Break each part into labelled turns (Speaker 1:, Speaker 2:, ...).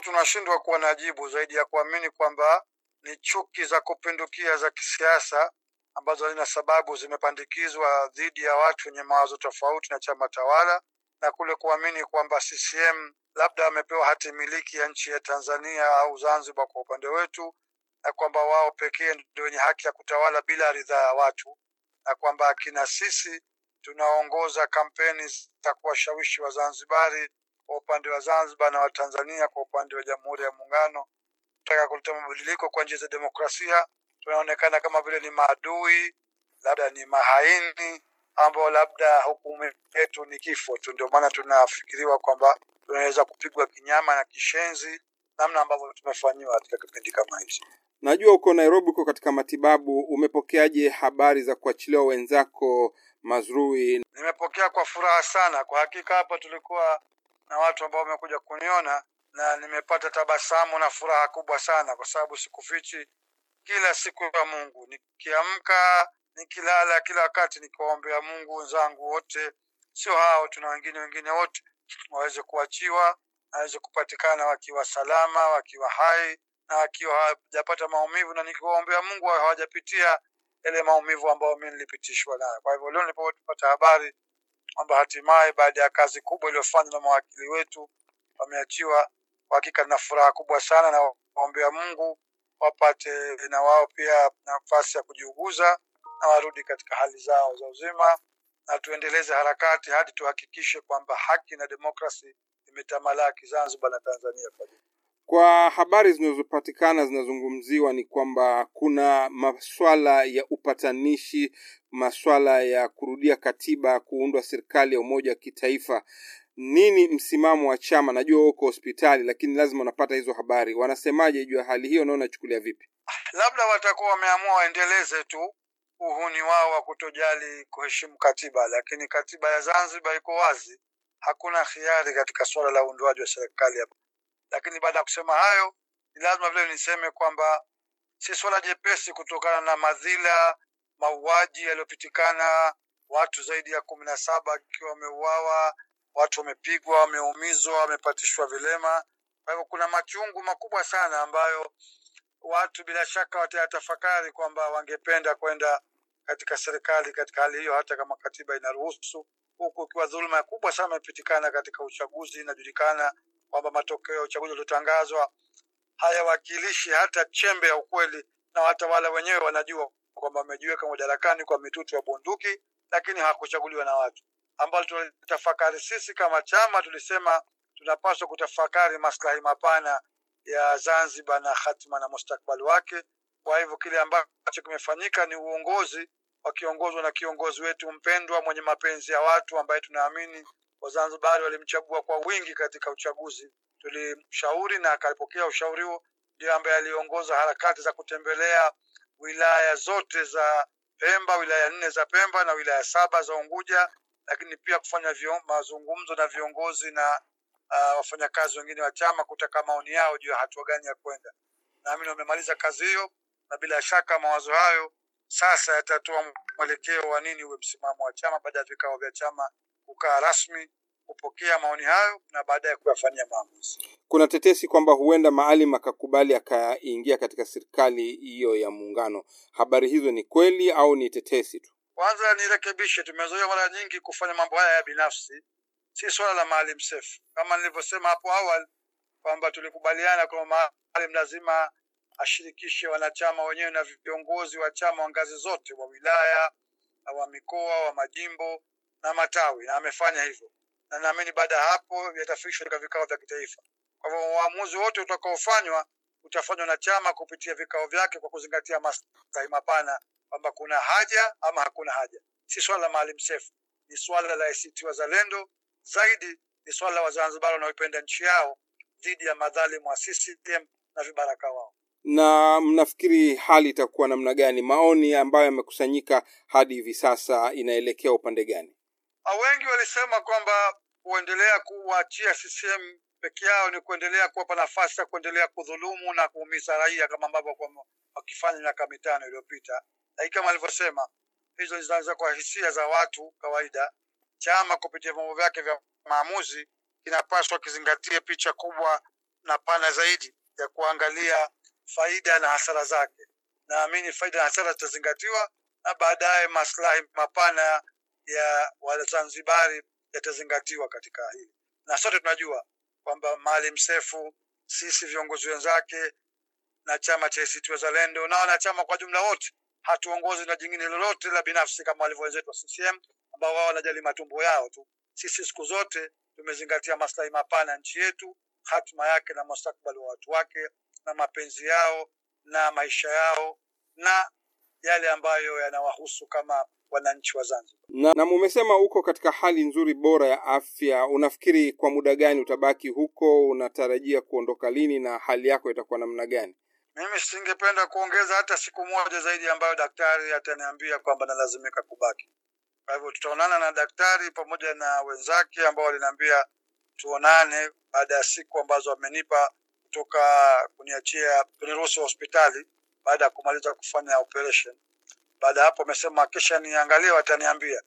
Speaker 1: tunashindwa kuwa na jibu zaidi ya kuamini kwamba ni chuki za kupindukia za kisiasa ambazo hazina sababu zimepandikizwa dhidi ya watu wenye mawazo tofauti na chama tawala na kule kuamini kwamba CCM labda wamepewa hati miliki ya nchi ya Tanzania au Zanzibar kwa upande wetu, na kwamba wao pekee ndio wenye haki ya kutawala bila ridhaa ya watu, na kwamba akina sisi tunaongoza kampeni za kuwashawishi Wazanzibari kwa upande wa Zanzibar na Watanzania kwa upande wa Jamhuri ya Muungano taka kuleta mabadiliko kwa njia za demokrasia. Tunaonekana kama vile ni maadui, labda ni mahaini ambao labda hukumu yetu ni kifo tu. Ndio maana tunafikiriwa kwamba tunaweza kupigwa kinyama na kishenzi, namna ambavyo tumefanyiwa katika kipindi kama hichi.
Speaker 2: Najua uko Nairobi, uko katika matibabu. Umepokeaje habari za kuachiliwa wenzako Mazrui?
Speaker 1: Nimepokea kwa furaha sana. Kwa hakika hapa tulikuwa na watu ambao wamekuja kuniona na nimepata tabasamu na furaha kubwa sana, kwa sababu sikufichi, kila siku ya Mungu nikiamka, nikilala, kila wakati nikiwaombea Mungu wenzangu wote, sio hao, tuna wengine wengine wote waweze kuachiwa, waweze kupatikana wakiwa salama, wakiwa hai na wakiwa hawajapata maumivu, na nikiwaombea Mungu hawajapitia yale maumivu ambayo mimi nilipitishwa nayo. Kwa hivyo leo nilipopata habari kwamba hatimaye baada ya kazi kubwa iliyofanywa na mawakili wetu wameachiwa, kwa hakika na furaha kubwa sana, na waombea Mungu wapate na wao pia nafasi ya kujiuguza na warudi katika hali zao za uzima, na tuendeleze harakati hadi tuhakikishe kwamba haki na demokrasi imetamalaki Zanzibar na Tanzania kwa jumla.
Speaker 2: Kwa habari zinazopatikana zinazungumziwa ni kwamba kuna maswala ya upatanishi, maswala ya kurudia katiba, kuundwa serikali ya umoja wa kitaifa. Nini msimamo wa chama? Najua uko hospitali, lakini lazima unapata hizo habari. Wanasemaje juu ya hali hiyo, na unachukulia vipi?
Speaker 1: Labda watakuwa wameamua waendeleze tu uhuni wao wa kutojali kuheshimu katiba, lakini katiba ya Zanzibar iko wazi, hakuna khiari katika suala la uundwaji wa serikali. Lakini baada ya kusema hayo, ni lazima vile niseme kwamba si swala jepesi kutokana na madhila, mauaji yaliyopitikana, watu zaidi ya kumi na saba wakiwa wameuawa, watu wamepigwa, wameumizwa, wamepatishwa vilema. Kwa hivyo kuna machungu makubwa sana ambayo watu bila shaka watayatafakari kwamba wangependa kwenda katika serikali katika hali hiyo, hata kama katiba inaruhusu, huku ikiwa dhuluma kubwa sana imepitikana katika uchaguzi. Inajulikana kwamba matokeo ya uchaguzi uliotangazwa hayawakilishi hata chembe ya ukweli, na watawala wenyewe wanajua kwamba wamejiweka madarakani kwa mitutu ya bunduki, lakini hawakuchaguliwa na watu. Ambalo tulitafakari sisi kama chama, tulisema tunapaswa kutafakari maslahi mapana ya Zanzibar na hatima na mustakbali wake. Kwa hivyo kile ambacho kimefanyika ni uongozi wakiongozwa na kiongozi wetu mpendwa mwenye mapenzi ya watu ambaye tunaamini Wazanzibari walimchagua kwa wingi katika uchaguzi. Tulimshauri na akapokea ushauri huo, ndio ambaye aliongoza harakati za kutembelea wilaya zote za Pemba, wilaya nne za Pemba na wilaya saba za Unguja, lakini pia kufanya vio, mazungumzo na viongozi na uh, wafanyakazi wengine wa chama kutaka maoni yao juu ya hatua gani ya kwenda. Naamini wamemaliza kazi hiyo, na bila shaka mawazo hayo sasa yatatoa mwelekeo wa nini uwe msimamo wa chama baada ya vikao vya chama kukaa rasmi kupokea maoni hayo na baadaye kuyafanyia maamuzi.
Speaker 2: Kuna tetesi kwamba huenda Maalim akakubali akaingia katika serikali hiyo ya muungano. Habari hizo ni kweli au ni tetesi tu?
Speaker 1: Kwanza nirekebishe, tumezoea mara nyingi kufanya mambo haya ya binafsi, si swala la Maalim Seif. Kama nilivyosema hapo awali kwamba tulikubaliana kwamba Maalim lazima ashirikishe wanachama wenyewe na viongozi wa chama wa ngazi zote, wa wilaya, wa mikoa, wa majimbo na matawi, na amefanya hivyo, na naamini baada ya hapo yatafikishwa katika vikao vya kitaifa. Kwa hivyo uamuzi wote utakaofanywa utafanywa na chama kupitia vikao vyake kwa kuzingatia maslahi mapana, kwamba kuna haja ama hakuna haja. Si swala la Maalim Seif, ni swala la ACT Wazalendo, zaidi ni swala la Wazanzibari wanaoipenda nchi yao dhidi ya madhalimu wa CCM na vibaraka wao.
Speaker 2: Na mnafikiri hali itakuwa namna gani? Maoni ambayo yamekusanyika hadi hivi sasa inaelekea upande gani?
Speaker 1: Wengi walisema kwamba kuendelea kuwaachia CCM peke yao ni kuendelea kuwapa nafasi ya kuendelea kudhulumu na kuumiza raia kama ambavyo wakifanya miaka mitano iliyopita. Lakini kama alivyosema, hizo zinaweza kwa hisia za watu kawaida. Chama kupitia vyombo vyake vya maamuzi kinapaswa kizingatie picha kubwa na pana zaidi ya kuangalia faida na hasara zake. Naamini faida na hasara zitazingatiwa na baadaye maslahi mapana ya Wazanzibari yatazingatiwa katika hili, na sote tunajua kwamba Maalim Seif, sisi viongozi wenzake na chama cha ACT Wazalendo na wanachama kwa jumla wote hatuongozi na jingine lolote la binafsi kama walivyo wenzetu wa CCM ambao wao wanajali matumbo yao tu. Sisi siku zote tumezingatia maslahi mapana nchi yetu, hatima yake na mustakabali wa watu wake na mapenzi yao na maisha yao na yale ambayo yanawahusu kama wananchi wa Zanzibar.
Speaker 2: Na, na mumesema uko katika hali nzuri bora ya afya. Unafikiri kwa muda gani utabaki huko? Unatarajia kuondoka lini na hali yako itakuwa namna gani?
Speaker 1: Mimi singependa kuongeza hata siku moja zaidi ambayo daktari ataniambia kwamba nalazimika kubaki. Kwa hivyo tutaonana na daktari pamoja na wenzake ambao waliniambia tuonane baada ya siku ambazo wamenipa kutoka kuniachia kuniruhusu hospitali baada ya kumaliza kufanya operation. Baada ya hapo, amesema kisha niangalie, wataniambia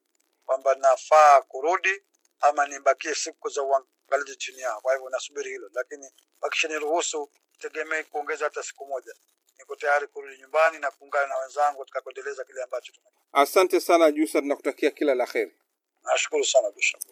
Speaker 1: kwamba nafaa kurudi ama nibakie siku za uangalizi chini yao. Kwa hivyo nasubiri hilo, lakini wakisha niruhusu, tegemei kuongeza hata siku moja. Niko tayari kurudi nyumbani na kuungana na wenzangu katika kuendeleza kile ambacho tuna.
Speaker 2: Asante sana Jusa, nakutakia kila la heri.
Speaker 1: Nashukuru sana Bishop.